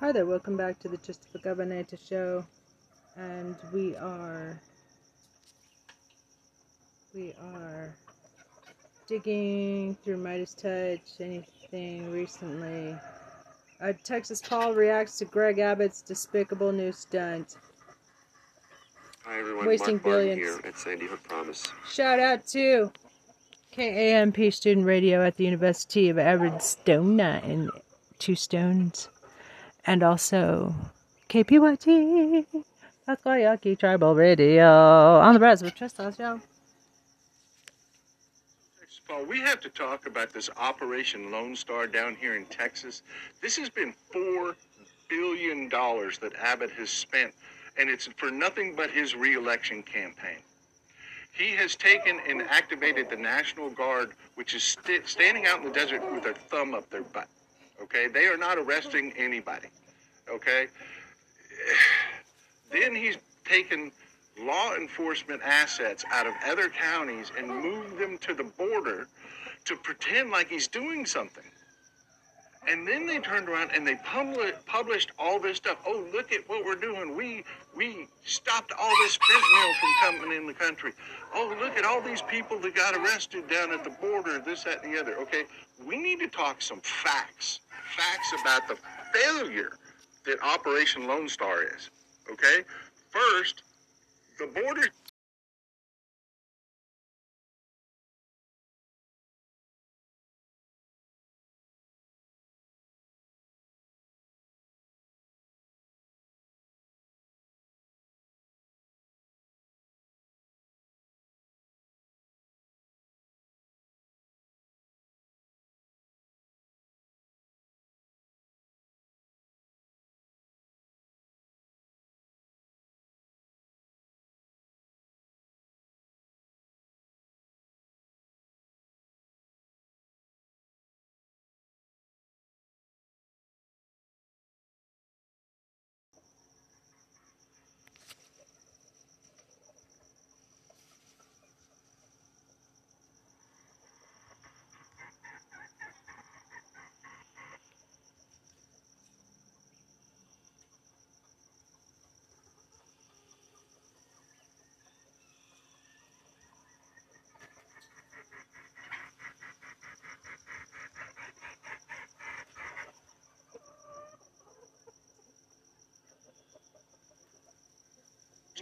Hi there, welcome back to the Christopher Gabaneta show. And we are we are digging through Midas Touch, anything recently. Uh, Texas Paul reacts to Greg Abbott's despicable new stunt. Hi everyone, Wasting Mark Martin here at Sandy Hook Promise. Shout out to KAMP student radio at the University of Arizona in Tucson. And also KPYT, Pascua Yaqui Tribal Radio on the Brazzers Trust Us, y'all. Paul, we have to talk about this Operation Lone Star down here in Texas. This has been $4 billion that Abbott has spent, and it's for nothing but his reelection campaign. He has taken and activated the National Guard, which is st- standing out in the desert with their thumb up their butt. Okay? They are not arresting anybody. Okay? Then he's taken law enforcement assets out of other counties and moved them to the border to pretend like he's doing something. And then they turned around and they published all this stuff. Oh, look at what we're doing. We we stopped all this fentanyl from coming in the country. Oh, look at all these people that got arrested down at the border. This, that, and the other. Okay, we need to talk some facts. Facts about the failure that Operation Lone Star is. Okay, first, the border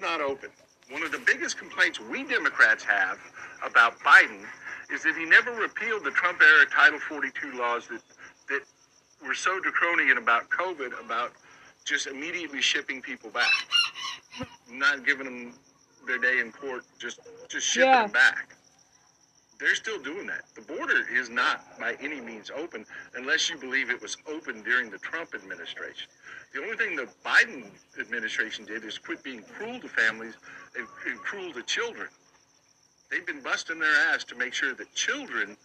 not open. One of the biggest complaints we Democrats have about Biden is that he never repealed the Trump era Title 42 laws that that were so draconian about COVID, about just immediately shipping people back, not giving them their day in court, just just shipping Yeah. them back. They're still doing that. The border is not by any means open unless you believe it was open during the Trump administration. The only thing the Biden administration did is quit being cruel to families and, and cruel to children. They've been busting their ass to make sure that children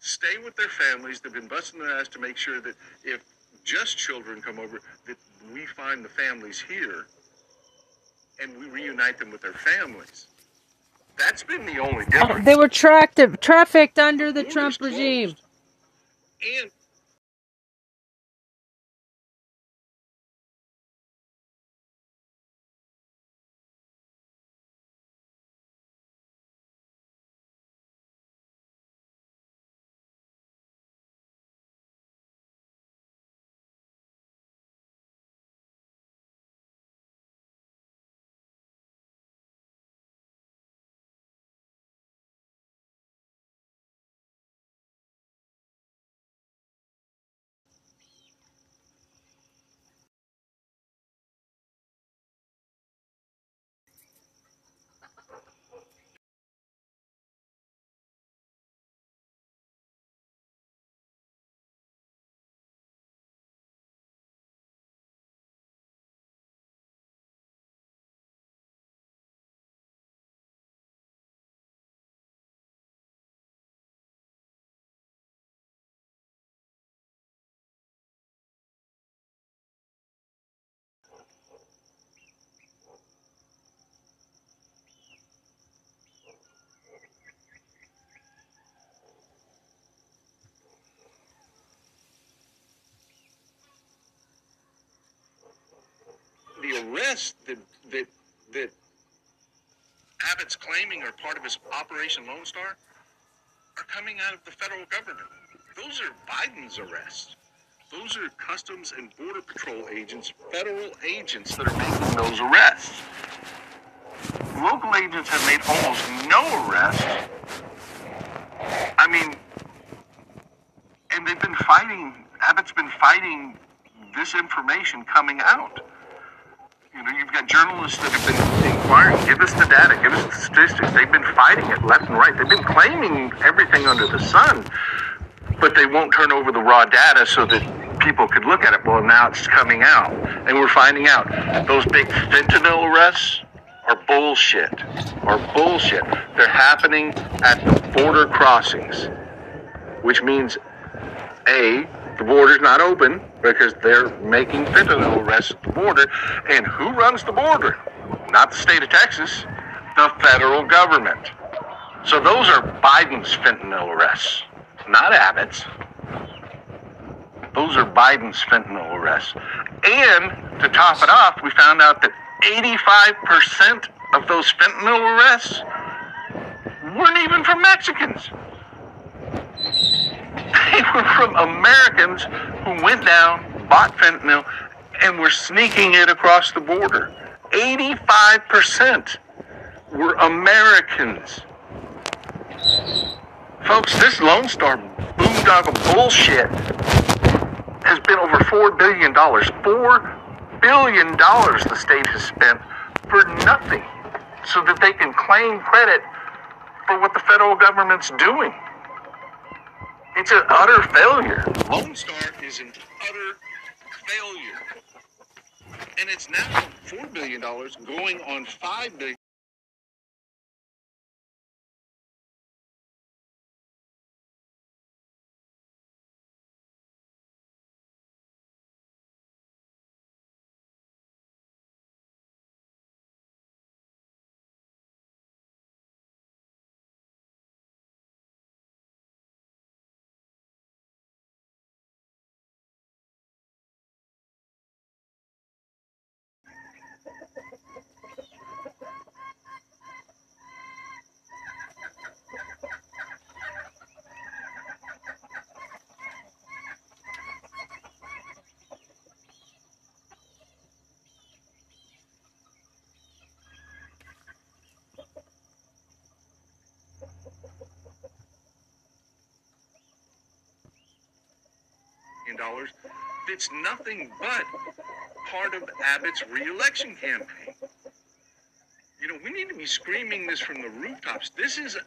stay with their families. They've been busting their ass to make sure that if just children come over, that we find the families here and we reunite them with their families. That's been the only difference. They were tracked, trafficked under the Trump closed. regime. And arrests that that that Abbott's claiming are part of his Operation Lone Star are coming out of the federal government. Those are Biden's arrests. Those are Customs and Border Patrol agents, federal agents that are making those arrests. Local agents have made almost no arrests. I mean, and they've been fighting, Abbott's been fighting this information coming out. You know, you've got journalists that have been inquiring, give us the data, give us the statistics. They've been fighting it left and right. They've been claiming everything under the sun, but they won't turn over the raw data so that people could look at it. Well, now it's coming out, and we're finding out those big fentanyl arrests are bullshit. Are bullshit. They're happening at the border crossings, which means a the border's not open because they're making fentanyl arrests at the border. And who runs the border? Not the state of Texas, the federal government. So those are Biden's fentanyl arrests, not Abbott's. Those are Biden's fentanyl arrests. And to top it off, we found out that 85% of those fentanyl arrests weren't even from Mexicans. They were from Americans who went down, bought fentanyl, and were sneaking it across the border. 85% were Americans. Folks, this Lone Star boondoggle bullshit has been over $4 billion. $4 billion the state has spent for nothing so that they can claim credit for what the federal government's doing. It's an utter failure. Lone Star is an utter failure. And it's now $4 billion going on $5 billion. Dollars that's nothing but part of Abbott's reelection campaign. You know, we need to be screaming this from the rooftops. This is a,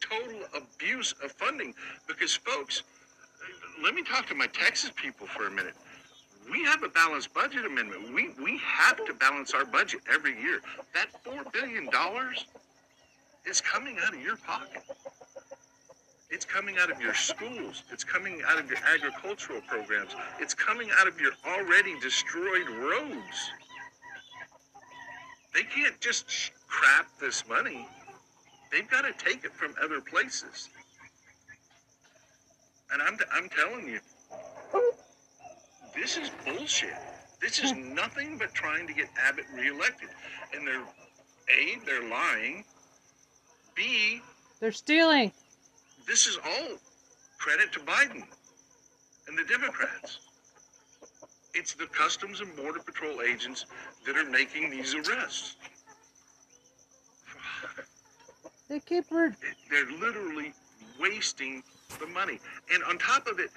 total abuse of funding because, folks, let me talk to my Texas people for a minute. We have a balanced budget amendment. We we have to balance our budget every year. That four billion dollars is coming out of your pocket. It's coming out of your schools. It's coming out of your agricultural programs. It's coming out of your already destroyed roads. They can't just crap this money. They've got to take it from other places. And I'm, I'm telling you, this is bullshit. This is nothing but trying to get Abbott reelected. And they're, A, they're lying. B, They're stealing. This is all credit to Biden and the Democrats. It's the Customs and Border Patrol agents that are making these arrests. They keep re- They're literally wasting the money. And on top of it,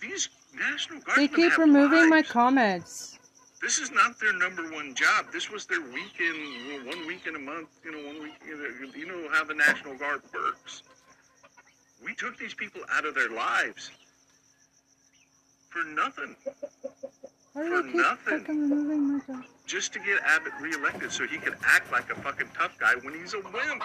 these National Guards. they keep removing my comments. This is not their number one job. This was their weekend, one week in a month. You know, one week. You know how the National Guard works. We took these people out of their lives for nothing, Why For nothing. fucking removing my comments? just to get Abbott reelected, so he could act like a fucking tough guy when he's a wimp.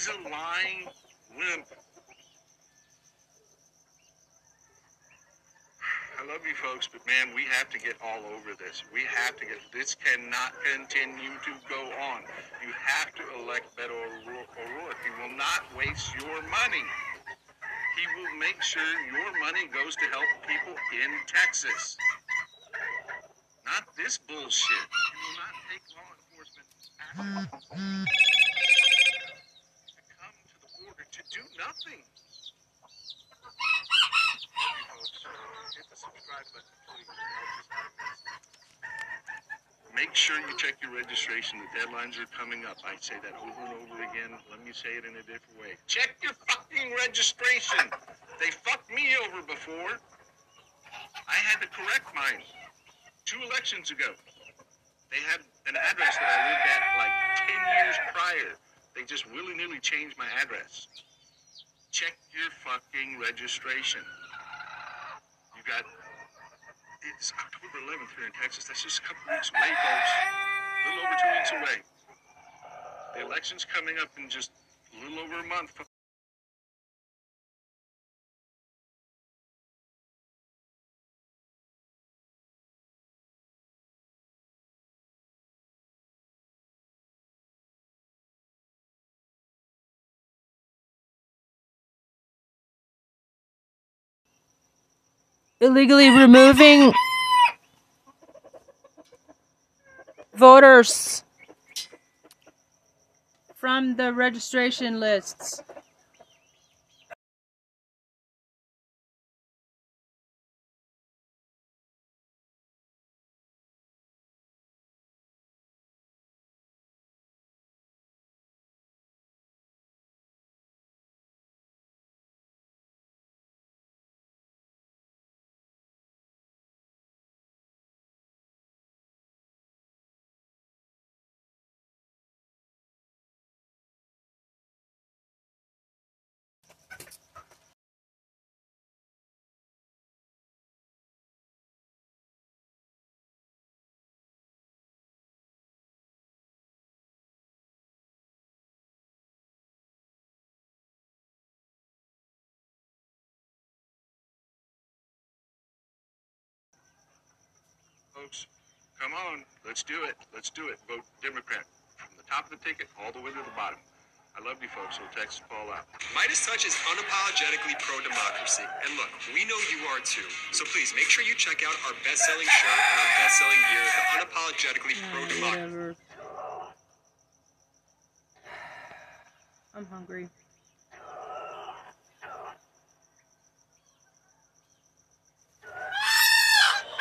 He's a lying wimp. I love you folks, but man, we have to get all over this. We have to get, this cannot continue to go on. You have to elect Beto O'Rourke. He will not waste your money. He will make sure your money goes to help people in Texas. Not this bullshit. Will not take law enforcement at all to come to the border to do nothing. Make sure you check your registration. The deadlines are coming up. I say that over and over again. Let me say it in a different way. Check your fucking registration. They fucked me over before. I had to correct mine two elections ago. They had an address that I lived at like 10 years prior. They just willy nilly changed my address. Check your fucking registration. You got. It's October 11th here in Texas. That's just a couple weeks away, folks. A little over two weeks away. The election's coming up in just a little over a month. Illegally removing voters from the registration lists. Folks, come on. Let's do it. Let's do it. Vote Democrat from the top of the ticket all the way to the bottom. I love you folks, so text Paul out. Midas Touch is unapologetically pro democracy. And look, we know you are too. So please make sure you check out our best selling shirt and our best selling gear, the unapologetically pro-democracy. whatever. I'm hungry.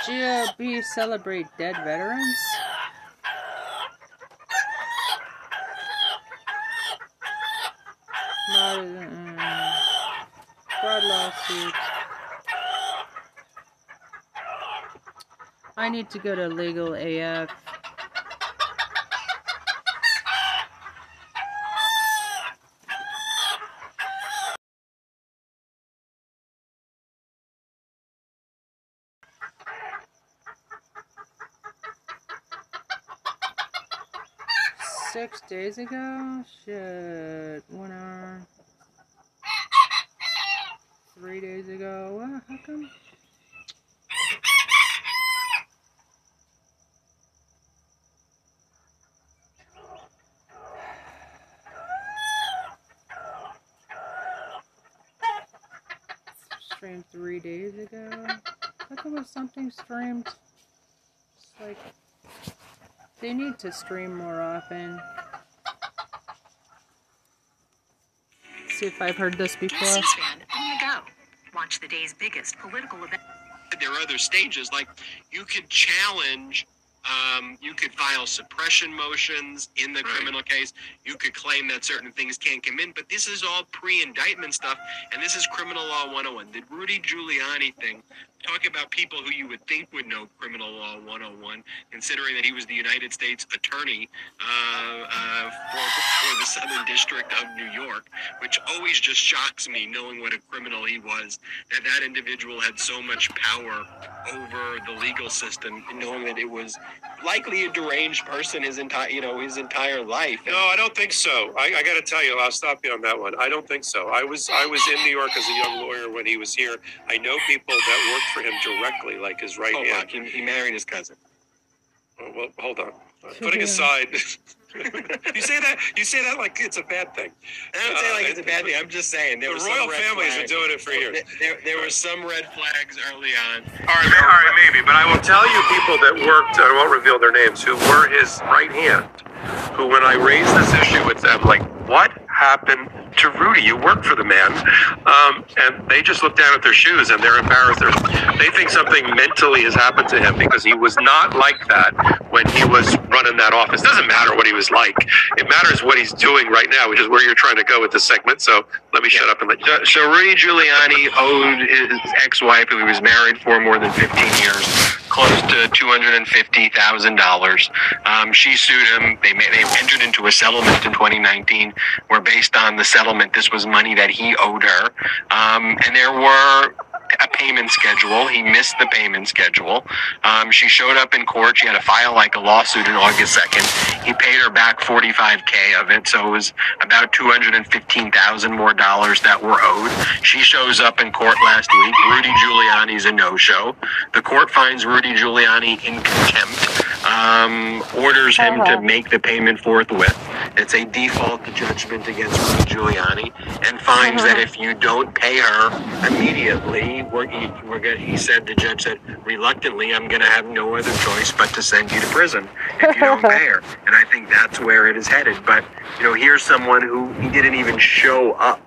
GOP uh, celebrate dead veterans? Not, fraud mm, lawsuit. I need to go to legal AF. Six days ago? Shit. One hour. Three days ago. What? How come? Streamed three days ago. How come was something streamed? It's like they need to stream more often. See if I've heard this before. C-SPAN on the go. Watch the day's biggest political event. there are other stages. Like you could challenge, um, you could file suppression motions in the Right. criminal case. You could claim that certain things can't come in, but this is all pre-indictment stuff, and this is criminal law 101. The Rudy Giuliani thing talk about people who you would think would know criminal law 101, considering that he was the United States Attorney uh, uh, for, for the Southern District of New York, which always just shocks me, knowing what a criminal he was, that that individual had so much power over the legal system, knowing that it was likely a deranged person his entire, you know, his entire life. No, I don't think so. I, I got to tell you, I'll stop you on that one. I don't think so. I was I was in New York as a young lawyer when he was here. I know people that worked for him directly, like his right Oh, hand. wow, he, he married his cousin. Oh, well, hold on. Uh, Putting aside, you say that you say that like it's a bad thing. I don't say like it's a bad thing. I'm just saying there The were some royal red families been flags. doing it for years. There, there were some red flags early on. All right, all right, maybe, but I will tell you people that worked. I won't reveal their names. Who were his right hand? Who, when I raised this issue with them, like, what happened to Rudy? You work for the man, um, and they just look down at their shoes and they're embarrassed. They're, they think something mentally has happened to him because he was not like that when he was running that office. Doesn't matter what he was like. It matters what he's doing right now, which is where you're trying to go with this segment. So let me shut up and let you. So Rudy Giuliani owed his ex-wife, who he was married for more than 15 years, close to $250,000. Um, she sued him. They, they entered into a settlement in 2019 where based on the settlement, this was money that he owed her. Um, and there were a payment schedule. He missed the payment schedule. Um, she showed up in court. She had to file like a lawsuit in August 2nd. He paid her back 45K of it. So it was about 215,000 more dollars that were owed. She shows up in court last week. Rudy Giuliani's a no-show. The court finds Rudy Giuliani in contempt. Um, orders him to make the payment forthwith. It's a default judgment against Rudy Giuliani and finds that if you don't pay her immediately, we're, he, we're gonna, he said, the judge said, reluctantly, I'm going to have no other choice but to send you to prison if you don't pay her. And I think that's where it is headed. But, you know, here's someone who he didn't even show up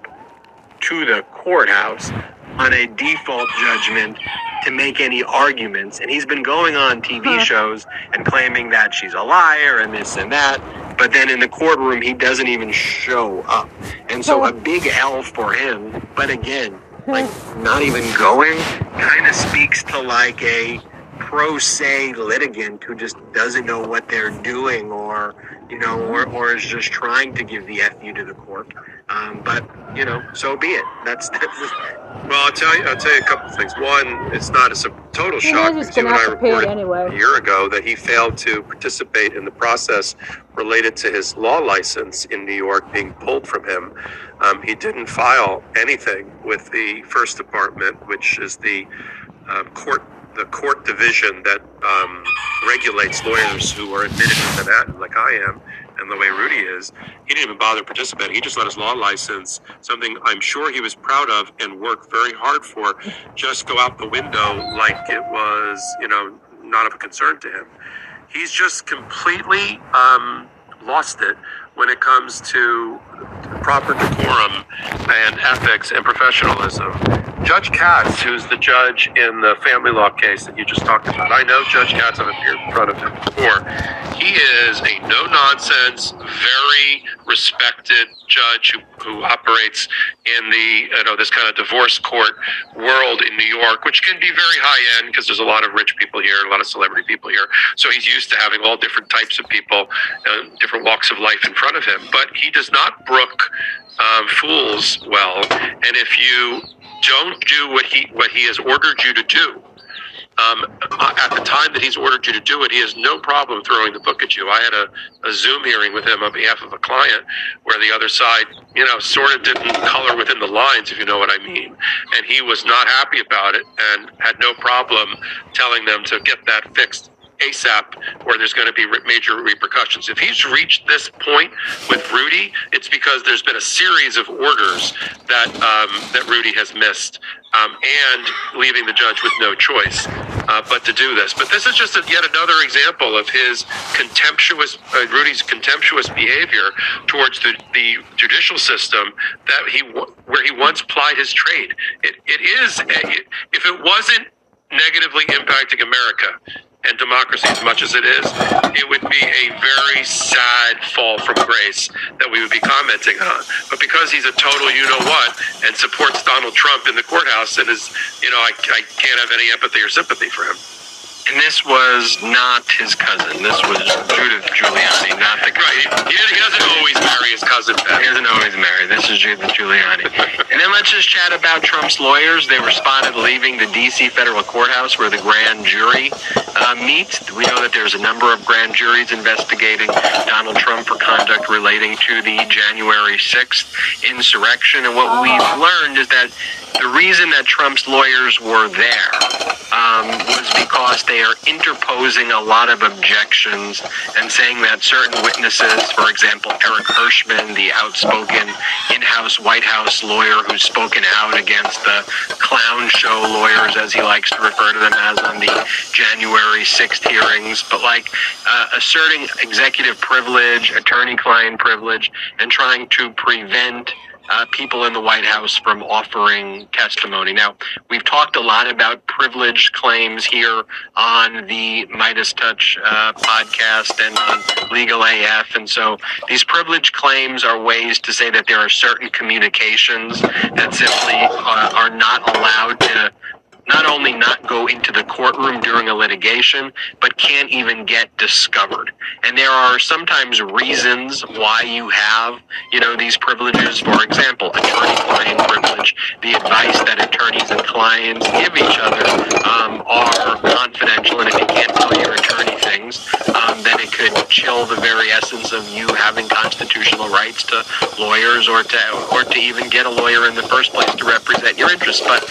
to the courthouse on a default judgment to make any arguments. And he's been going on TV uh-huh. shows and claiming that she's a liar and this and that. But then in the courtroom, he doesn't even show up. And so a big L for him. But again, like not even going kind of speaks to like a pro se litigant who just doesn't know what they're doing or you know or, or is just trying to give the fu to the court um, but you know so be it that's that's Well, I'll tell you. I'll tell you a couple of things. One, it's not a su- total He shock was because you gonna and I have to pay it reported anyway. a year ago that he failed to participate in the process related to his law license in New York being pulled from him. Um, he didn't file anything with the First Department, which is the um, court the court division that um, regulates lawyers who are admitted to Manhattan, like I am, and the way Rudy is. He didn't even bother participating. He just let his law license, something I'm sure he was proud of and worked very hard for, just go out the window like it was, you know, not of a concern to him. He's just completely um, lost it when it comes to proper decorum and ethics and professionalism. Judge Katz, who's the judge in the family law case that you just talked about, I know Judge Katz, I've appeared in front of him before. He is a no nonsense, very respected judge who, who operates in the, you know, this kind of divorce court world in New York, which can be very high end because there's a lot of rich people here, a lot of celebrity people here. So he's used to having all different types of people, uh, different walks of life in front of him. But he does not brook um, fools well. And if you don't do what he what he has ordered you to do, um, at the time that he's ordered you to do it, he has no problem throwing the book at you. I had a, a Zoom hearing with him on behalf of a client where the other side, you know, sort of didn't color within the lines, if you know what I mean. And he was not happy about it and had no problem telling them to get that fixed ASAP or there's going to be major repercussions. If he's reached this point with Rudy, it's because there's been a series of orders that um, that Rudy has missed, um, and leaving the judge with no choice uh, but to do this. But this is just a, yet another example of his contemptuous, uh, Rudy's contemptuous behavior towards the, the judicial system that he where he once plied his trade. It, it is if it wasn't negatively impacting America, and democracy as much as it is, it would be a very sad fall from grace that we would be commenting on. But because he's a total you know what and supports Donald Trump in the courthouse and is, you know, I, I can't have any empathy or sympathy for him. And this was not his cousin. This was Judith Giuliani, not the Right. He, he doesn't always marry his cousin, He doesn't always marry. This is Judith Giuliani. and then let's just chat about Trump's lawyers. They were spotted leaving the D.C. federal courthouse where the grand jury uh, meets. We know that there's a number of grand juries investigating Donald Trump for conduct relating to the January 6th insurrection. And what we've learned is that the reason that Trump's lawyers were there um, was because they are interposing a lot of objections and saying that certain witnesses, for example, Eric Herschmann, the outspoken in-house White House lawyer who's spoken out against the clown show lawyers, as he likes to refer to them as on the January 6th hearings, but like uh, asserting executive privilege, attorney-client privilege, and trying to prevent uh, people in the White House from offering testimony. Now, we've talked a lot about privilege claims here on the Midas Touch uh, podcast and on Legal AF. And so these privilege claims are ways to say that there are certain communications that simply uh, are not allowed to not only not go into the courtroom during a litigation, but can't even get discovered. And there are sometimes reasons why you have, you know, these privileges. For example, attorney-client privilege, the advice that attorneys and clients give each other um, are confidential, and if you can't tell your attorney things, um, then it could chill the very essence of you having constitutional rights to lawyers or to or to even get a lawyer in the first place to represent your interests. But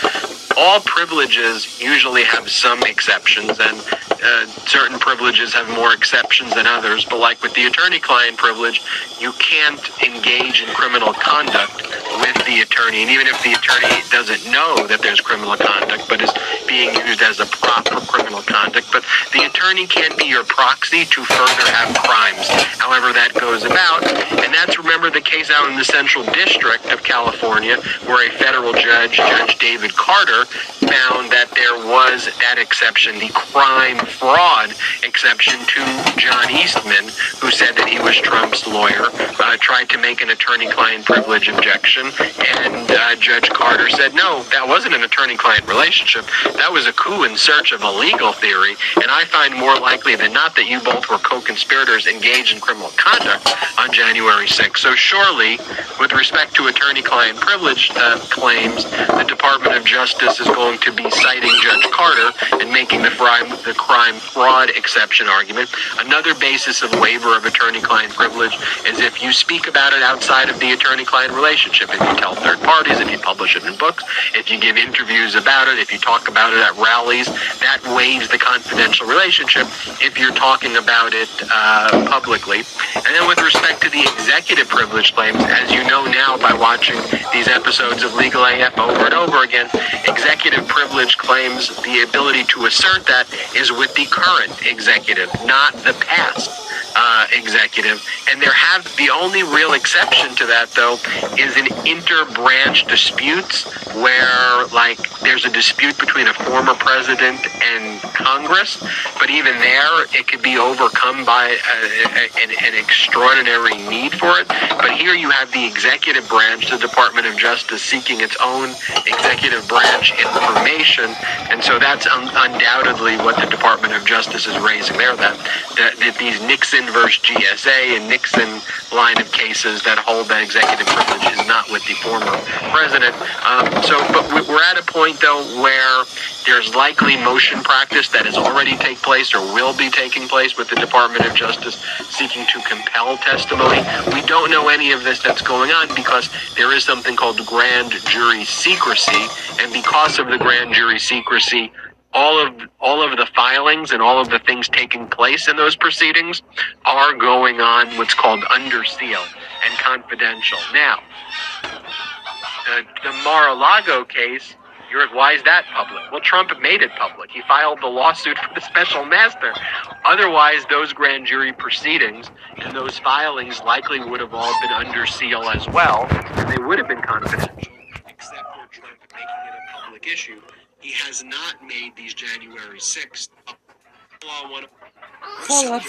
all privileges usually have some exceptions, and uh, certain privileges have more exceptions than others. But like with the attorney-client privilege, you can't engage in criminal conduct with the attorney, and even if the attorney doesn't know that there's criminal conduct, but is being used as a prop for criminal conduct, but the attorney can't be your proxy to further have crimes, however that goes about. And that's, remember, the case out in the Central District of California, where a federal judge, Judge David Carter, found that there was that exception, the crime fraud exception to John Eastman, who said that he was Trump's lawyer, uh, tried to make an attorney-client privilege objection, and uh, Judge Carter said, no, that wasn't an attorney-client relationship. That was a coup in search of a legal theory, and I find more likely than not that you both were co-conspirators engaged in criminal conduct on January 6th. So surely, with respect to attorney-client privilege uh, claims, the Department of Justice is going to be citing Judge Carter and making the crime, the crime fraud exception argument. Another basis of waiver of attorney-client privilege is if you speak about it outside of the attorney-client relationship. If you tell third parties, if you publish it in books, if you give interviews about it, if you talk about it at rallies, that waives the confidential relationship if you're talking about it uh, publicly. And then with respect to the executive privilege claims, as you know now by watching these episodes of Legal AF over and over again, executive privilege claims the ability to assert that is with the current executive, not the past uh, executive. And there have the only real exception to that, though, is in inter-branch disputes where, like, there's a dispute between a former president and Congress, but even there, it could be overcome by a, a, an, an extraordinary need for it. But here you have the executive branch, the Department of Justice, seeking its own executive branch information, and so that's un- undoubtedly what the Department of Justice is raising there. That that, that these Nixon versus GSA and Nixon line of cases that hold that executive privilege is not with the former president. Um, so, but we- we're at a point though where there's likely motion practice that has already take place or will be taking place with the Department of Justice seeking to compel testimony. We don't know any of this that's going on because there is something called grand jury secrecy, and because of the grand jury secrecy, all of all of the filings and all of the things taking place in those proceedings are going on what's called under seal and confidential. Now, the, the Mar-a-Lago case, you're why is that public? Well, Trump made it public. He filed the lawsuit for the special master. Otherwise, those grand jury proceedings and those filings likely would have all been under seal as well, and they would have been confidential, except for Trump making it a public issue. He has not made these January 6th Law one- Pull up.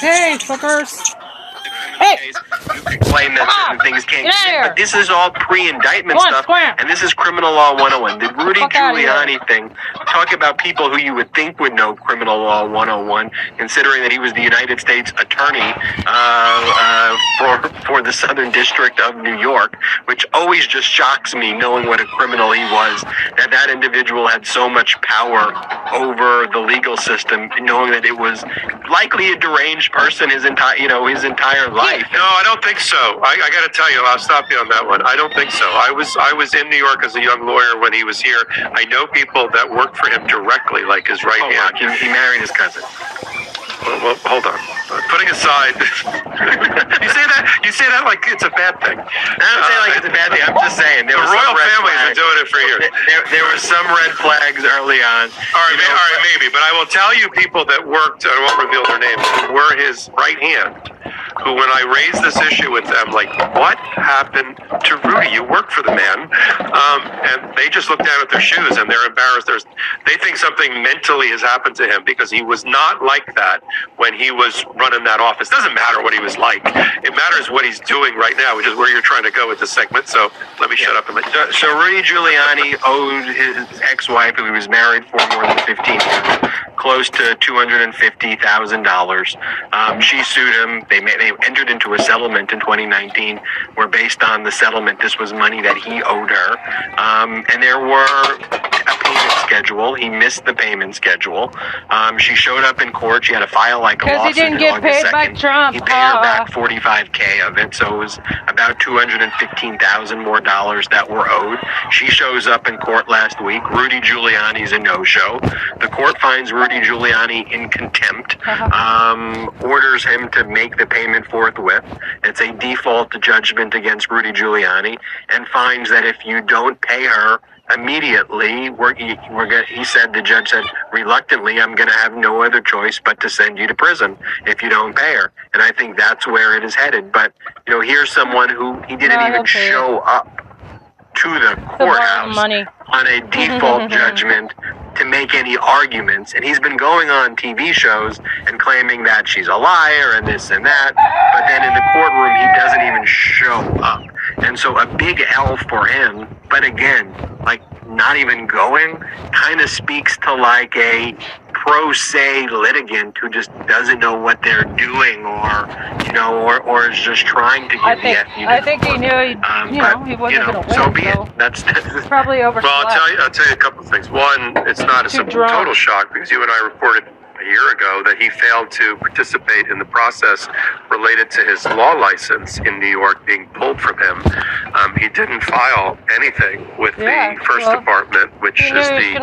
Hey, fuckers. Hey! you could claim that certain things can't Get out of get in, but this is all pre-indictment on, stuff, square. and this is criminal law 101. The Rudy fuck. Giuliani thing, talk about people who you would think would know criminal law 101, considering that he was the United States attorney uh, uh, for for the Southern District of New York, which always just shocks me, knowing what a criminal he was, that that individual had so much power over the legal system, knowing that it was likely a deranged person his entire, you know, his entire life. No, I don't think so. I, I got to tell you, I'll stop you on that one. I don't think so. I was I was in New York as a young lawyer when he was here. I know people that worked for him directly, like his right Oh, hand. he, he married his cousin. Well, well, hold on. Uh, Putting aside, you say that you say that like it's a bad thing. I don't say like it's a bad thing. I'm just saying there The royal red families flags. are doing it for years. There, there were some red flags early on. All right, You know, all right, maybe, but I will tell you people that worked. I won't reveal their names. Were his right hand? Who, when I raised this issue with them, like, what happened to Rudy? You work for the man, um, and they just look down at their shoes and they're embarrassed. There's, they think something mentally has happened to him because he was not like that when he was running that office. Doesn't matter what he was like. It matters what he's doing right now, which is where you're trying to go with this segment. So let me shut up and let. So, so Rudy Giuliani owed his ex-wife, who he was married for more than 15 years, close to $250,000. Um, she sued him. They made, they entered into a settlement in 2019, where based on the settlement, this was money that he owed her. Um, and there were a payment schedule. He missed the payment schedule. Um, she showed up in court. She had to file like a lawsuit. Because he didn't get paid by Trump. He paid her Uh. back 45k of it, so it was about 215,000 more dollars that were owed. She shows up in court last week. Rudy Giuliani's a no-show. The court finds Rudy Giuliani in contempt, um, orders him to make the payment forthwith. It's a default judgment against Rudy Giuliani, and finds that if you don't pay her immediately, we're, we're gonna, he said, the judge said, reluctantly, I'm going to have no other choice but to send you to prison if you don't pay her. And I think that's where it is headed. But, you know, here's someone who he didn't No, even he'll pay it. show up to the courthouse money. on a default judgment to make any arguments. And he's been going on TV shows and claiming that she's a liar and this and that. But then in the courtroom, he doesn't even show up. And so a big L for him. But again, like not even going kind of speaks to like a pro se litigant who just doesn't know what they're doing or, you know, or, or is just trying to give I the think FU to I think he knew he, Um, you but, know, he wasn't you know, going to win. so be so it. That's, that's probably over. Well, I'll tell you. I'll tell you a couple of things. One, it's not a Too simple drunk. total shock because you and I reported a year ago that he failed to participate in the process related to his law license in New York being pulled from him. Um, he didn't file anything with Yeah, the First well, Department, which is the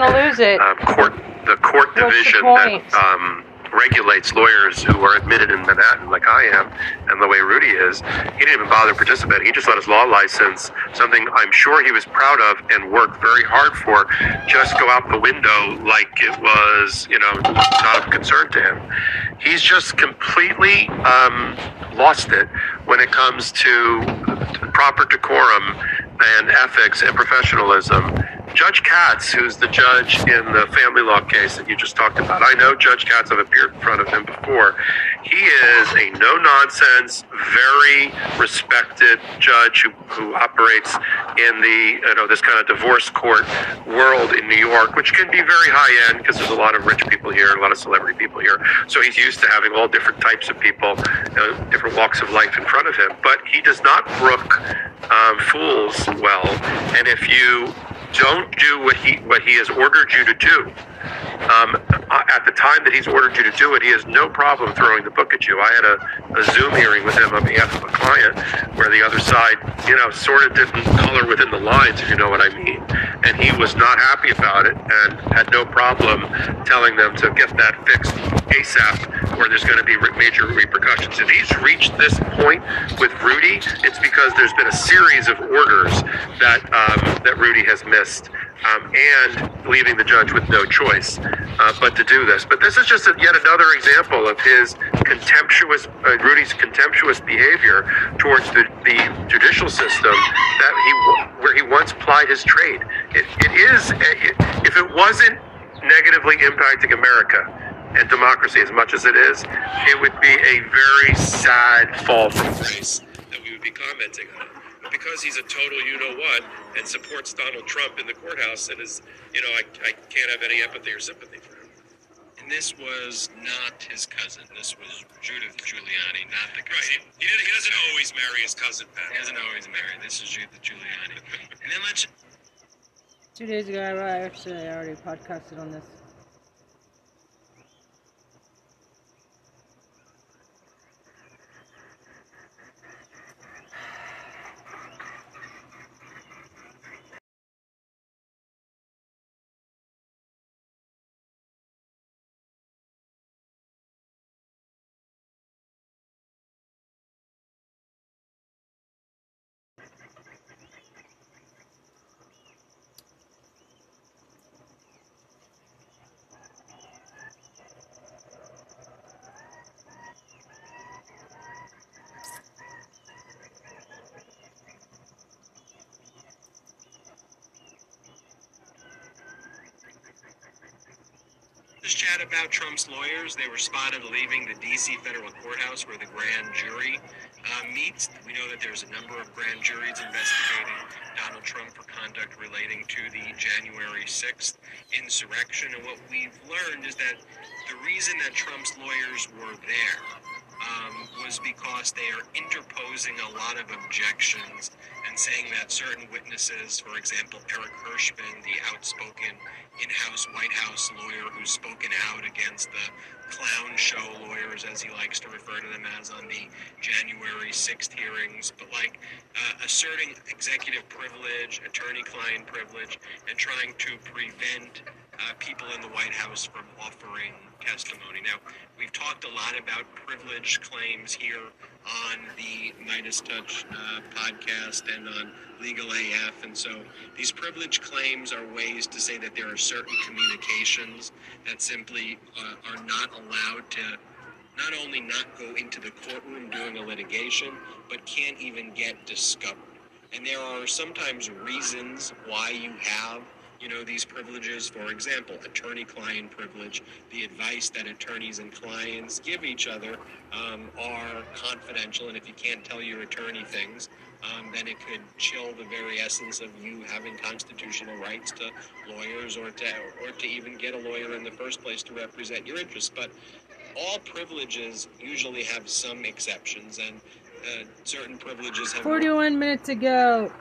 um, court the court What's the division point? that um, regulates lawyers who are admitted in Manhattan, like I am, and the way Rudy is. He didn't even bother participating. He just let his law license, something I'm sure he was proud of and worked very hard for, just go out the window like it was, you know, not of concern to him. He's just completely um, lost it when it comes to proper decorum and ethics and professionalism. Judge Katz, who's the judge in the family law case that you just talked about, I know Judge Katz, I've appeared in front of him before. He is a no nonsense, very respected judge who, who operates in the, you know, this kind of divorce court world in New York, which can be very high end because there's a lot of rich people here, a lot of celebrity people here. So he's used to having all different types of people, uh, different walks of life in front of him. But he does not brook um, fools well. And if you don't do what he what he has ordered you to do. Um, at the time that he's ordered you to do it, he has no problem throwing the book at you. I had a, a Zoom hearing with him on behalf of a client where the other side, you know, sort of didn't color within the lines, if you know what I mean. And he was not happy about it and had no problem telling them to get that fixed ASAP or there's going to be major repercussions. If he's reached this point with Rudy, it's because there's been a series of orders that um, that Rudy has missed, um, and leaving the judge with no choice uh, but to do this. But this is just a, yet another example of his contemptuous, uh, Rudy's contemptuous behavior towards the, the judicial system that he where he once plied his trade. it, it is, it, if it wasn't negatively impacting America and democracy as much as it is, it would be a very sad fall from grace that we would be commenting on. But because he's a total you know what and supports Donald Trump in the courthouse and is, you know, I, I can't have any empathy or sympathy for him. And this was not his cousin. This was Judith Giuliani, not the Right. cousin. He, he, he doesn't always marry his cousin, Pat. He doesn't always marry. This is Judith Giuliani. and then let's Two days ago, I actually already podcasted on this. About Trump's lawyers. They were spotted leaving the D.C. federal courthouse where the grand jury uh, meets. We know that there's a number of grand juries investigating Donald Trump for conduct relating to the January 6th insurrection. And what we've learned is that the reason that Trump's lawyers were there um, was because they are interposing a lot of objections and saying that certain witnesses, for example, Eric Herschmann, the outspoken in-house White House lawyer who's spoken out against the clown show lawyers, as he likes to refer to them as, on the January 6th hearings, but like uh, asserting executive privilege, attorney-client privilege, and trying to prevent uh, people in the White House from offering testimony. Now, we've talked a lot about privilege claims here on the Midas Touch uh, podcast and on Legal AF. And so these privilege claims are ways to say that there are certain communications that simply uh, are not allowed to not only not go into the courtroom during a litigation, but can't even get discovered. And there are sometimes reasons why you have you know these privileges for example attorney-client privilege the advice that attorneys and clients give each other um, are confidential and if you can't tell your attorney things um, then it could chill the very essence of you having constitutional rights to lawyers or to or to even get a lawyer in the first place to represent your interests but all privileges usually have some exceptions and uh, certain privileges have 41 minutes ago.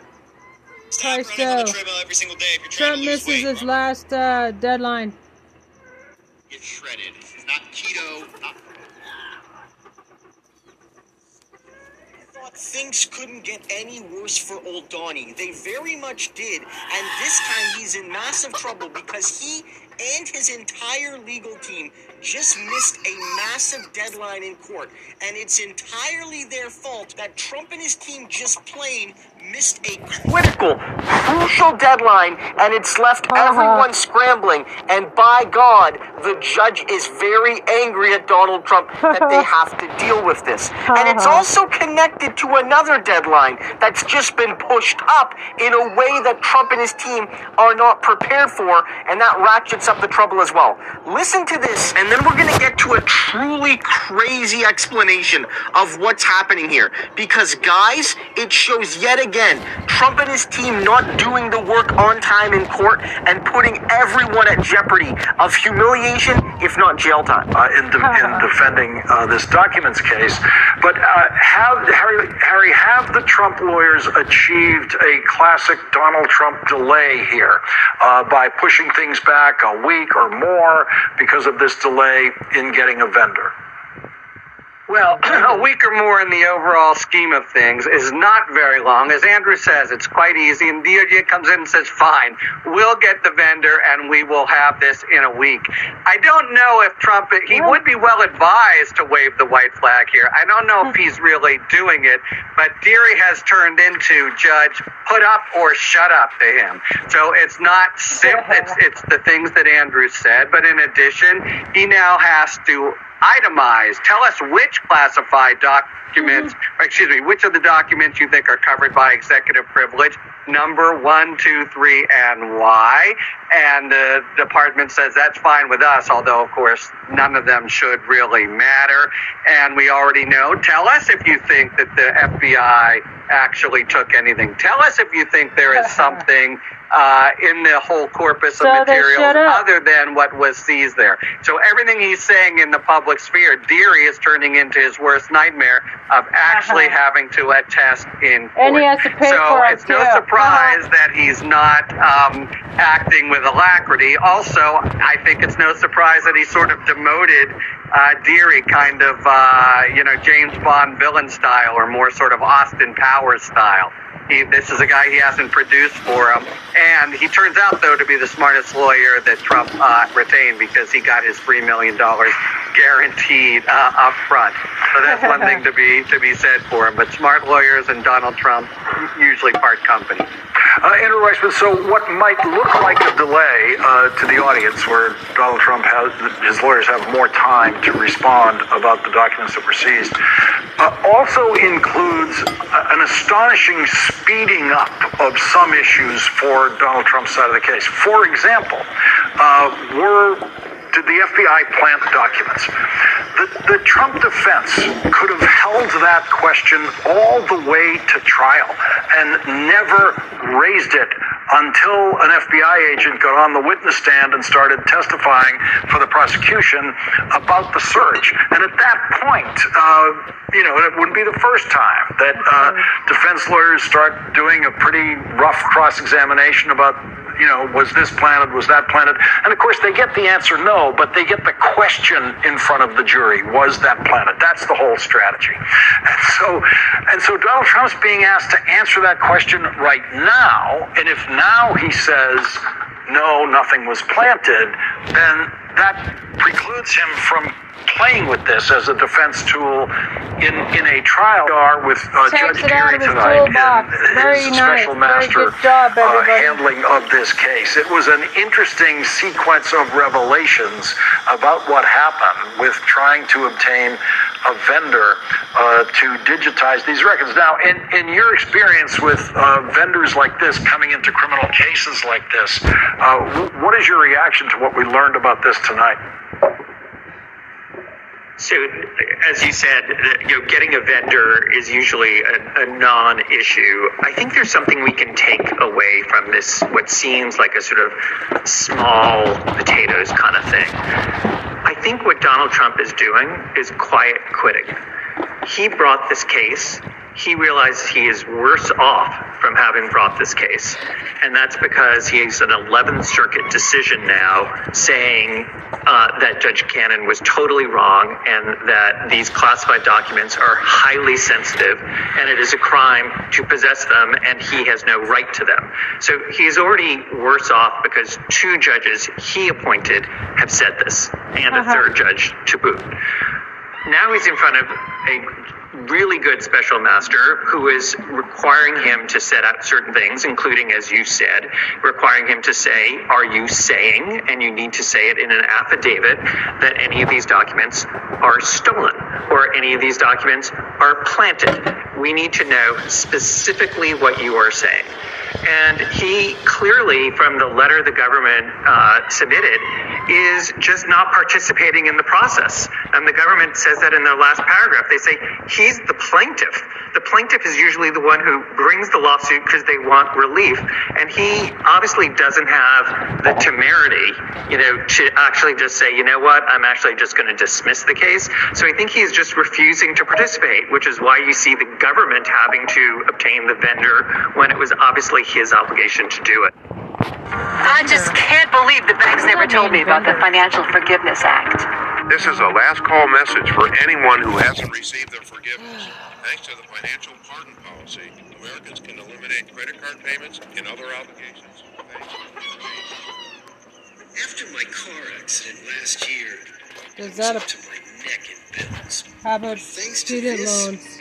Stop Christ, running on the though. treadmill every single day if you're trying Trump misses weight. his last uh, deadline. Get shredded. This is not keto. Not... I thought things couldn't get any worse for old Donnie. They very much did, and this time he's in massive trouble because he and his entire legal team just missed a massive deadline in court, and it's entirely their fault that Trump and his team just plain missed a critical, crucial deadline, and it's left uh-huh. everyone scrambling. And by God, the judge is very angry at Donald Trump that they have to deal with this. And it's uh-huh. also connected to another deadline that's just been pushed up in a way that Trump and his team are not prepared for, and that ratchets up the trouble as well. Listen to this, and then we're going to get to a truly crazy explanation of what's happening here. Because, guys, it shows yet again Trump and his team not doing the work on time in court and putting everyone at jeopardy of humiliation, if not jail time. uh, in, de- in defending uh, this documents case. But uh, have Harry, Harry, have the Trump lawyers achieved a classic Donald Trump delay here uh, by pushing things back a week or more because of this delay in getting a vendor? Well, a week or more in the overall scheme of things is not very long. As Andrew says, it's quite easy. And DOJ comes in and says, fine, we'll get the vendor and we will have this in a week. I don't know if Trump, he would be well advised to wave the white flag here. I don't know if he's really doing it, but Dearie has turned into judge put up or shut up to him. So it's not simple. It's, it's the things that Andrew said, but in addition, he now has to itemize. Tell us which classified documents, or excuse me, which of the documents you think are covered by executive privilege. Number one, two, three, and why. And the department says that's fine with us, although, of course, none of them should really matter. And we already know. Tell us if you think that the FBI actually took anything. Tell us if you think there is something uh, in the whole corpus So of they materials other than what was seized there. So everything he's saying in the public sphere, Dearie is turning into his worst nightmare of actually Uh-huh. having to attest in court. And he has to pay so for it, it's no too. Uh-huh. surprise that he's not um, acting with alacrity. Also, I think it's no surprise that he sort of demoted uh, Dearie kind of, uh, you know, James Bond villain style or more sort of Austin Powers style. He, this is a guy he hasn't produced for him. And he turns out, though, to be the smartest lawyer that Trump uh, retained because he got his $3 million guaranteed uh, up front. So that's one thing to be to be said for him. But smart lawyers and Donald Trump usually part company. Uh, Andrew Weissmann, so what might look like a delay uh, to the audience where Donald Trump has, his lawyers have more time to respond about the documents that were seized, uh, also includes an astonishing speeding up of some issues for Donald Trump's side of the case. For example, uh, were did the FBI plant documents? The, the Trump defense could have held that question all the way to trial and never raised it until an FBI agent got on the witness stand and started testifying for the prosecution about the search. And at that point, uh, you know, it wouldn't be the first time that uh, defense lawyers start doing a pretty rough cross examination about you know, was this planted, was that planted? And of course, they get the answer no, but they get the question in front of the jury: Was that planted? That's the whole strategy. And so, and so, Donald Trump's being asked to answer that question right now. And if now he says no, nothing was planted, then that precludes him from playing with this as a defense tool in in a trial are with uh, Judge Dearie tonight and Very his nice. special master job, uh, handling of this case. It was an interesting sequence of revelations about what happened with trying to obtain a vendor uh, to digitize these records. Now, in, in your experience with uh, vendors like this coming into criminal cases like this, uh, wh- what is your reaction to what we learned about this tonight? So, as you said, you know, getting a vendor is usually a, a non-issue. I think there's something we can take away from this, what seems like a sort of small potatoes kind of thing. I think what Donald Trump is doing is quiet quitting. He brought this case. He realizes he is worse off from having brought this case. And that's because he's an 11th Circuit decision now saying uh, that Judge Cannon was totally wrong and that these classified documents are highly sensitive and it is a crime to possess them and he has no right to them. So he's already worse off because two judges he appointed have said this and a Uh-huh. third judge to boot. Now he's in front of a really good special master who is requiring him to set out certain things, including, as you said, requiring him to say, Are you saying, and you need to say it in an affidavit, that any of these documents are stolen or any of these documents are planted? We need to know specifically what you are saying. And he clearly, from the letter the government uh, submitted, is just not participating in the process. And the government says that in their last paragraph. They say he's the plaintiff. The plaintiff is usually the one who brings the lawsuit because they want relief. And he obviously doesn't have the temerity, you know, to actually just say, you know what, I'm actually just going to dismiss the case. So I think he's just refusing to participate, which is why you see the government having to obtain the vendor when it was obviously his obligation to do it. I just can't believe the banks never told me about the Financial Forgiveness Act. This is a last call message for anyone who hasn't received their forgiveness. Thanks to the financial pardon policy, Americans can eliminate credit card payments and other obligations. After my car accident last year, Does that up to my neck in bills. how about Thanks to student this, loans?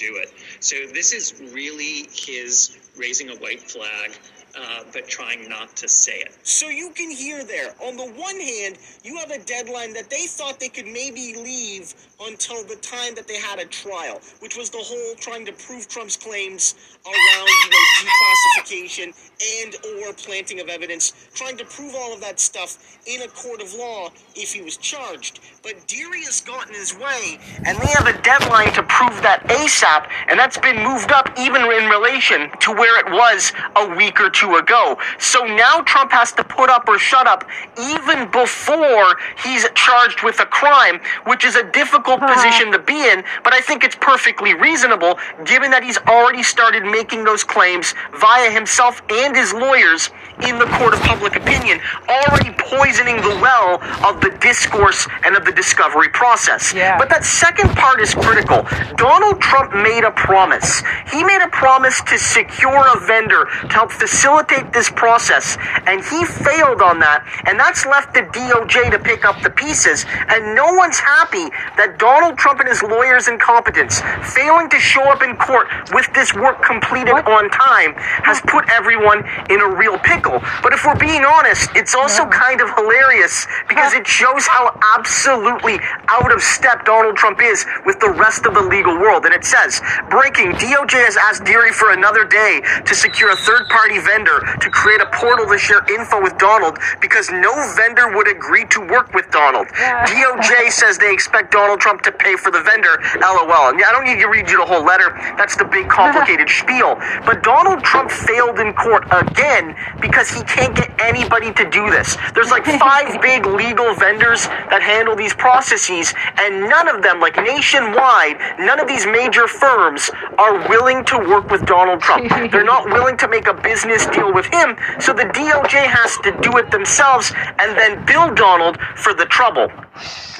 Do it. So this is really his raising a white flag uh, but trying not to say it. So you can hear there, on the one hand, you have a deadline that they thought they could maybe leave until the time that they had a trial, which was the whole trying to prove Trump's claims around, you know, declassification and or planting of evidence, trying to prove all of that stuff in a court of law if he was charged. But Dearie has gotten his way, and they have a deadline to prove that ASAP, and that's been moved up even in relation to where it was a week or two ago. So now Trump has to put up or shut up even before he's charged with a crime, which is a difficult position to be in, but I think it's perfectly reasonable given that he's already started making those claims via himself and his lawyers in the court of public opinion, already poisoning the well of the discourse and of the discovery process. Yeah. But that second part is critical. Donald Trump made a promise. He made a promise to secure a vendor to help facilitate this process, and he failed on that, and that's left the DOJ to pick up the pieces. And no one's happy that Donald Trump and his lawyers' incompetence, failing to show up in court with this work completed on time, has put everyone in a real pickle. But if we're being honest, it's also kind of hilarious because it shows how absolutely out of step Donald Trump is with the rest of the legal world. And it says, breaking, DOJ has asked Dearie for another day to secure a third party vendor to create a portal to share info with Donald because no vendor would agree to work with Donald. DOJ says they expect Donald Trump to pay for the vendor. LOL. And I don't need to read you the whole letter. That's the big complicated spiel. But Donald Trump failed in court again because he can't get anybody to do this. There's like five big legal vendors that handle these processes, and none of them, like nationwide, none of these major firms are willing to work with Donald Trump. They're not willing to make a business deal with him, so the DOJ has to do it themselves and then bill Donald for the trouble.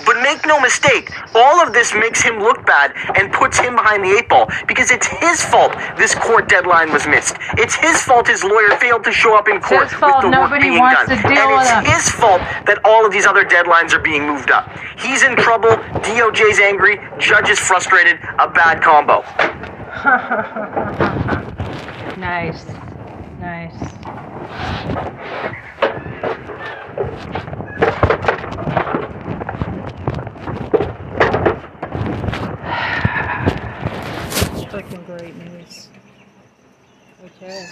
But make no mistake, all of this makes him look bad and puts him behind the eight ball because it's his fault this court deadline was missed. It's his fault his lawyer failed to show up in court his fault with the work nobody being wants done. to deal and it's him. his fault that all of these other deadlines are being moved up. He's in trouble, DOJ's angry, judge is frustrated, a bad combo. nice. Nice. Freaking great news. Okay.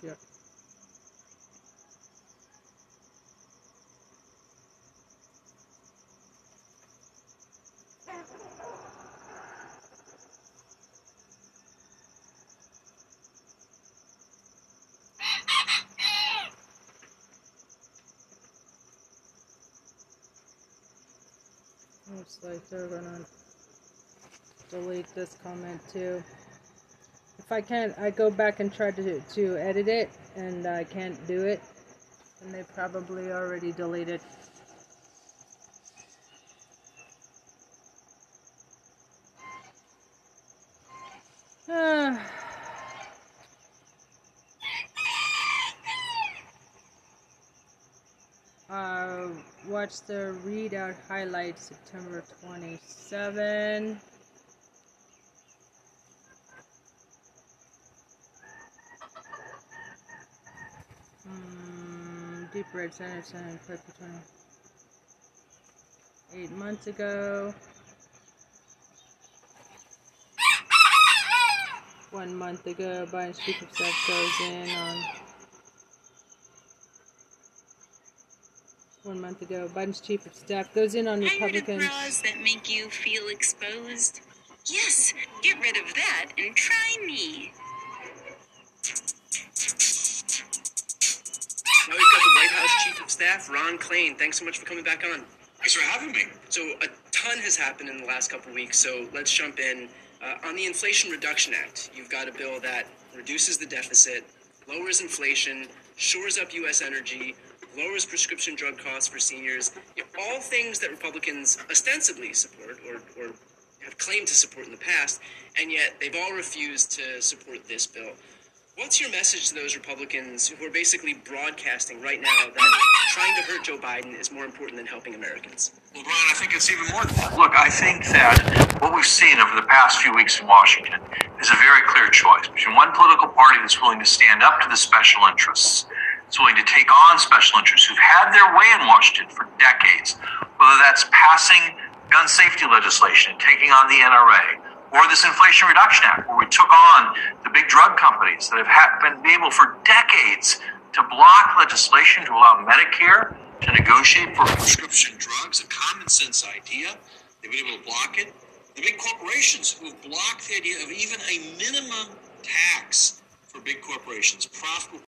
Shit. Looks like they're gonna delete this comment too. If I can't, I go back and try to to edit it, and I can't do it, and they probably already deleted. Ah. Uh, watch the readout highlight September 27. Center center clip between eight months ago. One month ago, Biden's chief of staff goes in on. One month ago, Biden's chief of staff goes in on Republicans. bras that make you feel exposed? Yes, get rid of that and try me. White House Chief of Staff, Ron Klain. Thanks so much for coming back on. Thanks for having me. So a ton has happened in the last couple weeks, so let's jump in. Uh, on the Inflation Reduction Act, you've got a bill that reduces the deficit, lowers inflation, shores up U.S. energy, lowers prescription drug costs for seniors. You know, all things that Republicans ostensibly support or, or have claimed to support in the past, and yet they've all refused to support this bill. What's your message to those Republicans who are basically broadcasting right now that trying to hurt Joe Biden is more important than helping Americans? Well, Brian, I think it's even more than that. Look, I think that what we've seen over the past few weeks in Washington is a very clear choice between one political party that's willing to stand up to the special interests, that's willing to take on special interests who've had their way in Washington for decades, whether that's passing gun safety legislation and taking on the NRA, or this Inflation Reduction Act, where we took on the big drug companies that have ha- been able for decades to block legislation to allow Medicare to negotiate for prescription drugs, a common sense idea. They've been able to block it. The big corporations who have blocked the idea of even a minimum tax for big corporations, profitable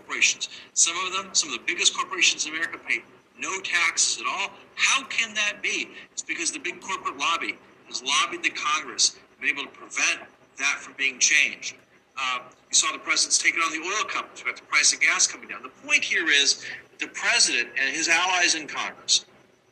corporations. Some of them, some of the biggest corporations in America pay no taxes at all. How can that be? It's because the big corporate lobby has lobbied the Congress, been able to prevent that from being changed. Uh, you saw the president's taking on the oil companies. We got the price of gas coming down. The point here is the president and his allies in Congress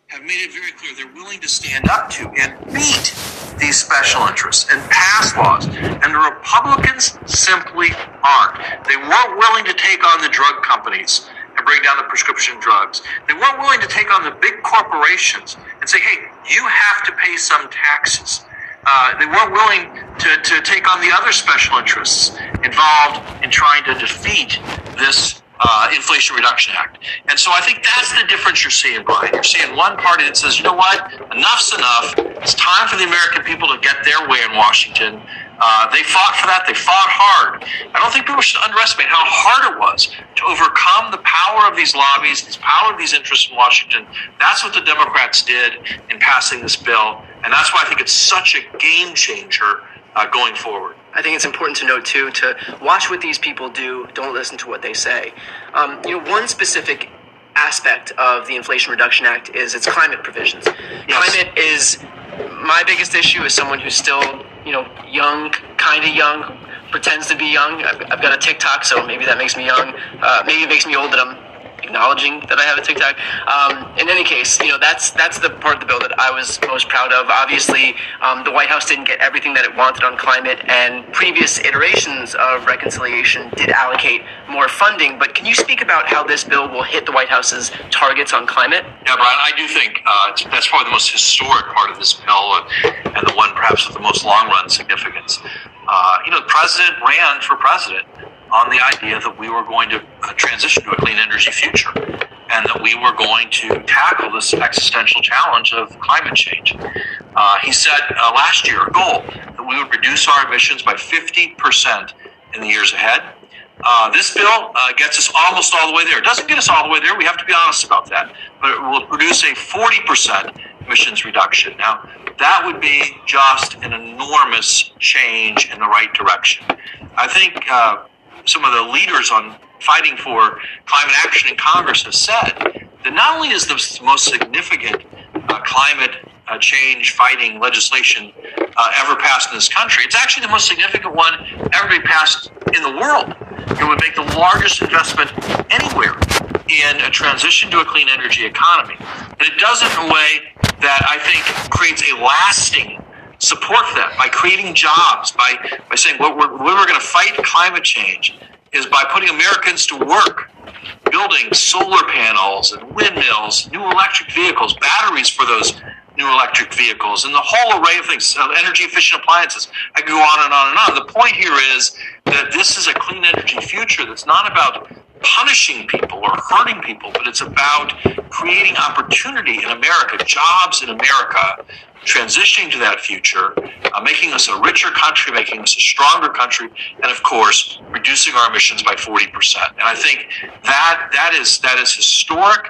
have made it very clear they're willing to stand up to and beat these special interests and pass laws. And the Republicans simply aren't. They weren't willing to take on the drug companies and bring down the prescription drugs. They weren't willing to take on the big corporations and say, hey, you have to pay some taxes. Uh, they weren't willing to, to take on the other special interests involved in trying to defeat this uh, Inflation Reduction Act. And so I think that's the difference you're seeing, Brian. You're seeing one party that says, you know what, enough's enough. It's time for the American people to get their way in Washington. Uh, they fought for that. They fought hard. I don't think people should underestimate how hard it was to overcome the power of these lobbies, the power of these interests in Washington. That's what the Democrats did in passing this bill. And that's why I think it's such a game changer uh, going forward. I think it's important to note too to watch what these people do. Don't listen to what they say. Um, you know, one specific aspect of the Inflation Reduction Act is its climate provisions. Climate is my biggest issue as someone who's still you know young, kind of young, pretends to be young. I've, I've got a TikTok, so maybe that makes me young. Uh, maybe it makes me old that I'm acknowledging that I have a TikTok. Um, in any case, you know that's that's the part of the bill that I was most proud of. Obviously, um, the White House didn't get everything that it wanted on climate, and previous iterations of reconciliation did allocate more funding. But can you speak about how this bill will hit the White House's targets on climate? Yeah, Brian, I do think uh, that's probably the most historic part of this bill and, the one perhaps with the most long run significance. Uh, you know, the president ran for president on the idea that we were going to uh, transition to a clean energy future and that we were going to tackle this existential challenge of climate change. Uh, he said uh, last year a goal that we would reduce our emissions by 50% in the years ahead. Uh, this bill uh, gets us almost all the way there. It doesn't get us all the way there. We have to be honest about that. But it will produce a 40% emissions reduction. Now, that would be just an enormous change in the right direction. I think uh, some of the leaders on fighting for climate action in Congress have said that not only is this the most significant uh, climate uh, change fighting legislation uh, ever passed in this country, it's actually the most significant one ever passed in the world. It would make the largest investment anywhere in a transition to a clean energy economy. And it does it in a way that I think creates a lasting support that by creating jobs, by, by saying what we're, we're going to fight climate change is by putting Americans to work, building solar panels and windmills, new electric vehicles, batteries for those new electric vehicles, and the whole array of things, uh, energy efficient appliances. I could go on and on and on. The point here is that this is a clean energy future that's not about punishing people or hurting people, but it's about creating opportunity in America, jobs in America, transitioning to that future, uh, making us a richer country, making us a stronger country, and of course, reducing our emissions by 40%. And I think that that is that is historic.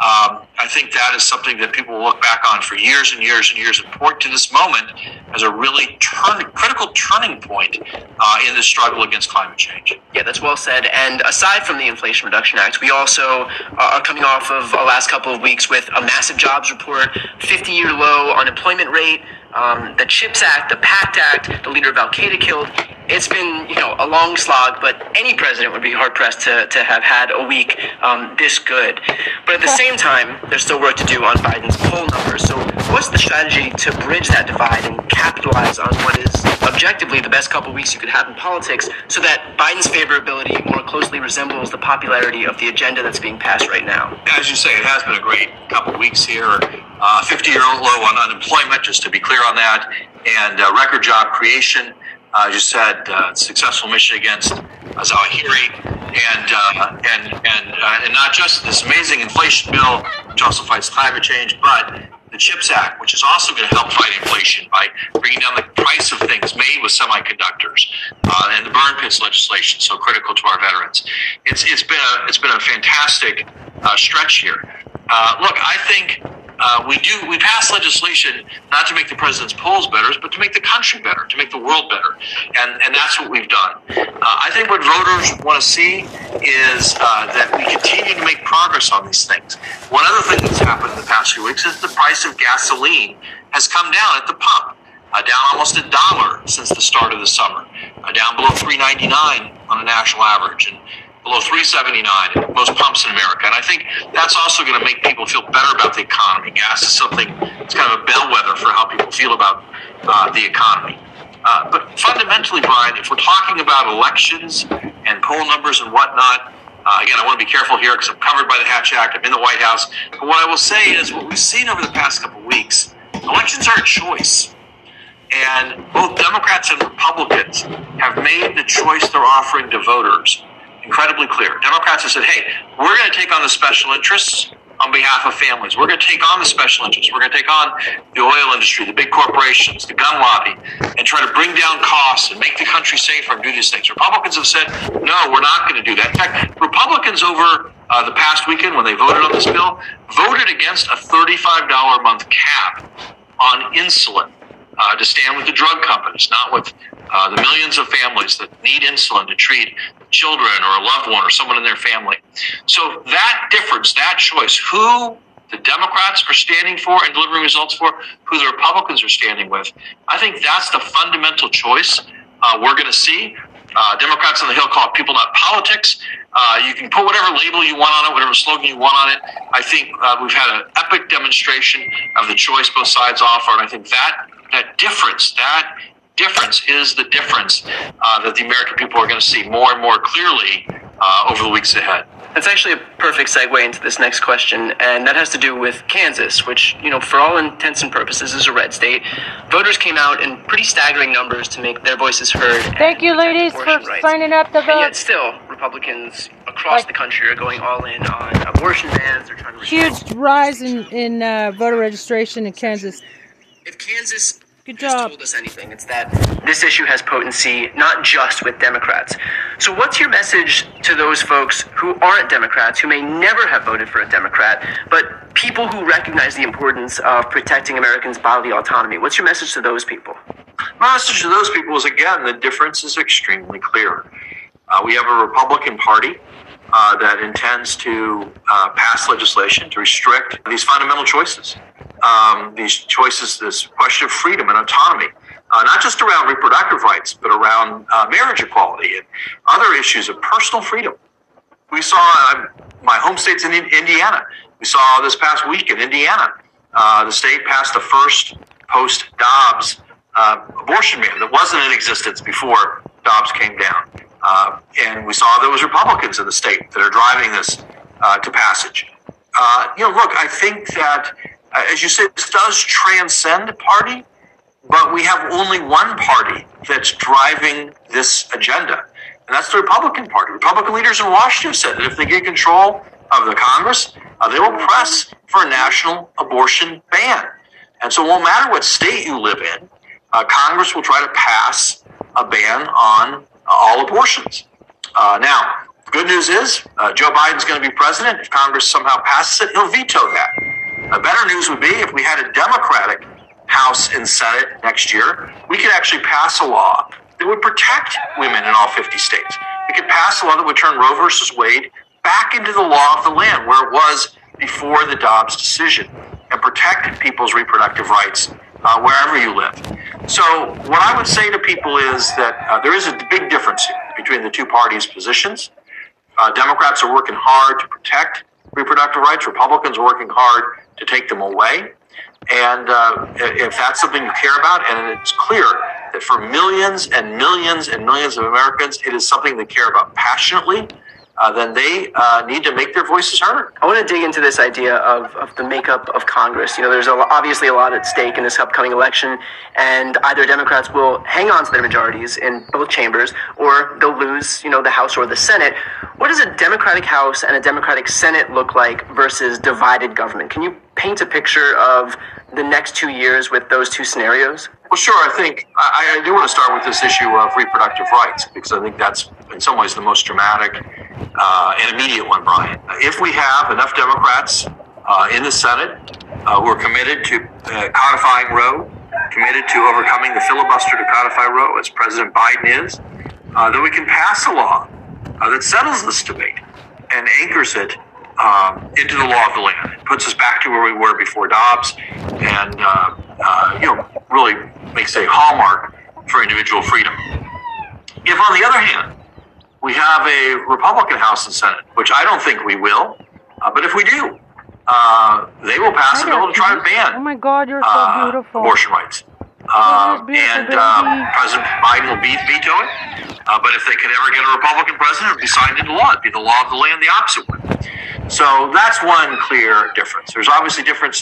Um, I think that is something that people will look back on for years and years and years and point to this moment as a really turn, critical turning point uh, in the struggle against climate change. Yeah, that's well said. And aside from the Inflation Reduction Act, we also uh, are coming off of a last couple of weeks with a massive jobs report, 50 year low unemployment rate, um, the CHIPS Act, the PACT Act, the leader of Al Qaeda killed. It's been, you know, a long slog, but any president would be hard pressed to, to have had a week um, this good. But at the same time, there's still work to do on Biden's poll numbers. So, what's the strategy to bridge that divide and capitalize on what is objectively the best couple weeks you could have in politics, so that Biden's favorability more closely resembles the popularity of the agenda that's being passed right now? As you say, it has been a great couple weeks here. Uh, 50 year low on unemployment, just to be clear on that, and uh, record job creation. I uh, just had uh, successful mission against uh, Zawahiri, and uh, and and uh, and not just this amazing inflation bill, which also fights climate change, but the CHIPS Act, which is also going to help fight inflation by bringing down the price of things made with semiconductors, uh, and the burn pits legislation, so critical to our veterans. It's it's been a it's been a fantastic stretch here. look, I think uh, we do we pass legislation not to make the president's polls better, but to make the country better, to make the world better, and and that's what we've done. Uh, I think what voters want to see is uh, that we continue to make progress on these things. One other thing that's happened in the past few weeks is the price of gasoline has come down at the pump. Uh, down almost a dollar since the start of the summer, uh, down below 3.99 on a national average, and below 379 at most pumps in America. And I think that's also going to make people feel better about the economy. Gas is something, it's kind of a bellwether for how people feel about uh, the economy. Uh, but fundamentally, Brian, if we're talking about elections and poll numbers and whatnot, uh, again, I want to be careful here because I'm covered by the Hatch Act. I'm in the White House. But what I will say is what we've seen over the past couple weeks, elections are a choice. And both Democrats and Republicans have made the choice they're offering to voters incredibly clear. Democrats have said, hey, we're going to take on the special interests on behalf of families. We're going to take on the special interests. We're going to take on the oil industry, the big corporations, the gun lobby, and try to bring down costs and make the country safer and do these things. Republicans have said, no, we're not going to do that. In fact, Republicans over uh, the past weekend when they voted on this bill voted against a $35 a month cap on insulin uh, to stand with the drug companies, not with uh, the millions of families that need insulin to treat children or a loved one or someone in their family. So that difference, that choice, who the Democrats are standing for and delivering results for, who the Republicans are standing with, I think that's the fundamental choice uh, we're going to see. Uh, Democrats on the Hill call it people, not politics. Uh, you can put whatever label you want on it, whatever slogan you want on it. I think uh, we've had an epic demonstration of the choice both sides offer, and I think that that difference, that difference is the difference uh, that the American people are going to see more and more clearly uh, over the weeks ahead. That's actually a perfect segue into this next question, and that has to do with Kansas, which, you know, for all intents and purposes is a red state. Voters came out in pretty staggering numbers to make their voices heard. Thank you, ladies, for rights. signing up to And yet still, Republicans across the country are going all in on abortion bans. They're trying to Huge rise in in uh, voter registration in Kansas. If Kansas Good has job. told us anything, it's that this issue has potency not just with Democrats. So, what's your message to those folks who aren't Democrats, who may never have voted for a Democrat, but people who recognize the importance of protecting Americans' bodily autonomy? What's your message to those people? My message to those people is again, the difference is extremely clear. Uh, we have a Republican Party uh, that intends to uh, pass legislation to restrict these fundamental choices. Um, these choices, this question of freedom and autonomy, uh, not just around reproductive rights, but around uh, marriage equality and other issues of personal freedom. We saw uh, my home state's in Indiana. We saw this past week in Indiana, uh, the state passed the first post Dobbs abortion ban that wasn't in existence before Dobbs came down. Uh, and we saw was Republicans in the state that are driving this uh, to passage. Uh, you know, look, I think that, uh, as you said, this does transcend party, but we have only one party that's driving this agenda, and that's the Republican Party. Republican leaders in Washington said that if they get control of the Congress, uh, they will press for a national abortion ban. And so it won't matter what state you live in, uh, Congress will try to pass a ban on all abortions. Uh, now, good news is uh, Joe Biden's going to be president. If Congress somehow passes it, he'll veto that. Uh, better news would be if we had a Democratic House and Senate next year, we could actually pass a law that would protect women in all 50 states. We could pass a law that would turn Roe versus Wade back into the law of the land where it was before the Dobbs decision and protect people's reproductive rights uh, wherever you live. So, what I would say to people is that uh, there is a big difference between the two parties' positions. Uh, Democrats are working hard to protect reproductive rights. Republicans are working hard to take them away. And uh, if that's something you care about, and it's clear that for millions and millions and millions of Americans, it is something they care about passionately, uh, then they uh, need to make their voices heard. I want to dig into this idea of, of the makeup of Congress. You know, there's a, obviously a lot at stake in this upcoming election, and either Democrats will hang on to their majorities in both chambers, or they'll lose, you know, the House or the Senate. What does a Democratic House and a Democratic Senate look like versus divided government? Can you paint a picture of the next two years with those two scenarios? Well, sure. I think I, I do want to start with this issue of reproductive rights because I think that's in some ways the most dramatic uh, and immediate one, Brian. If we have enough Democrats uh, in the Senate uh, who are committed to uh, codifying Roe, committed to overcoming the filibuster to codify Roe, as President Biden is, uh, then we can pass a law uh, that settles this debate and anchors it um, into the law of the land. It puts us back to where we were before Dobbs, and uh, uh, you know, really makes a hallmark for individual freedom. If, on the other hand, we have a Republican House and Senate, which I don't think we will, uh, but if we do, uh, they will pass a bill to try to ban Oh my God, you're so uh, beautiful. abortion rights. Uh, and uh, President Biden will be, veto it. Uh, but if they could ever get a Republican president, it would be signed into law. It'd be the law of the land, the opposite one. So that's one clear difference. There's obviously difference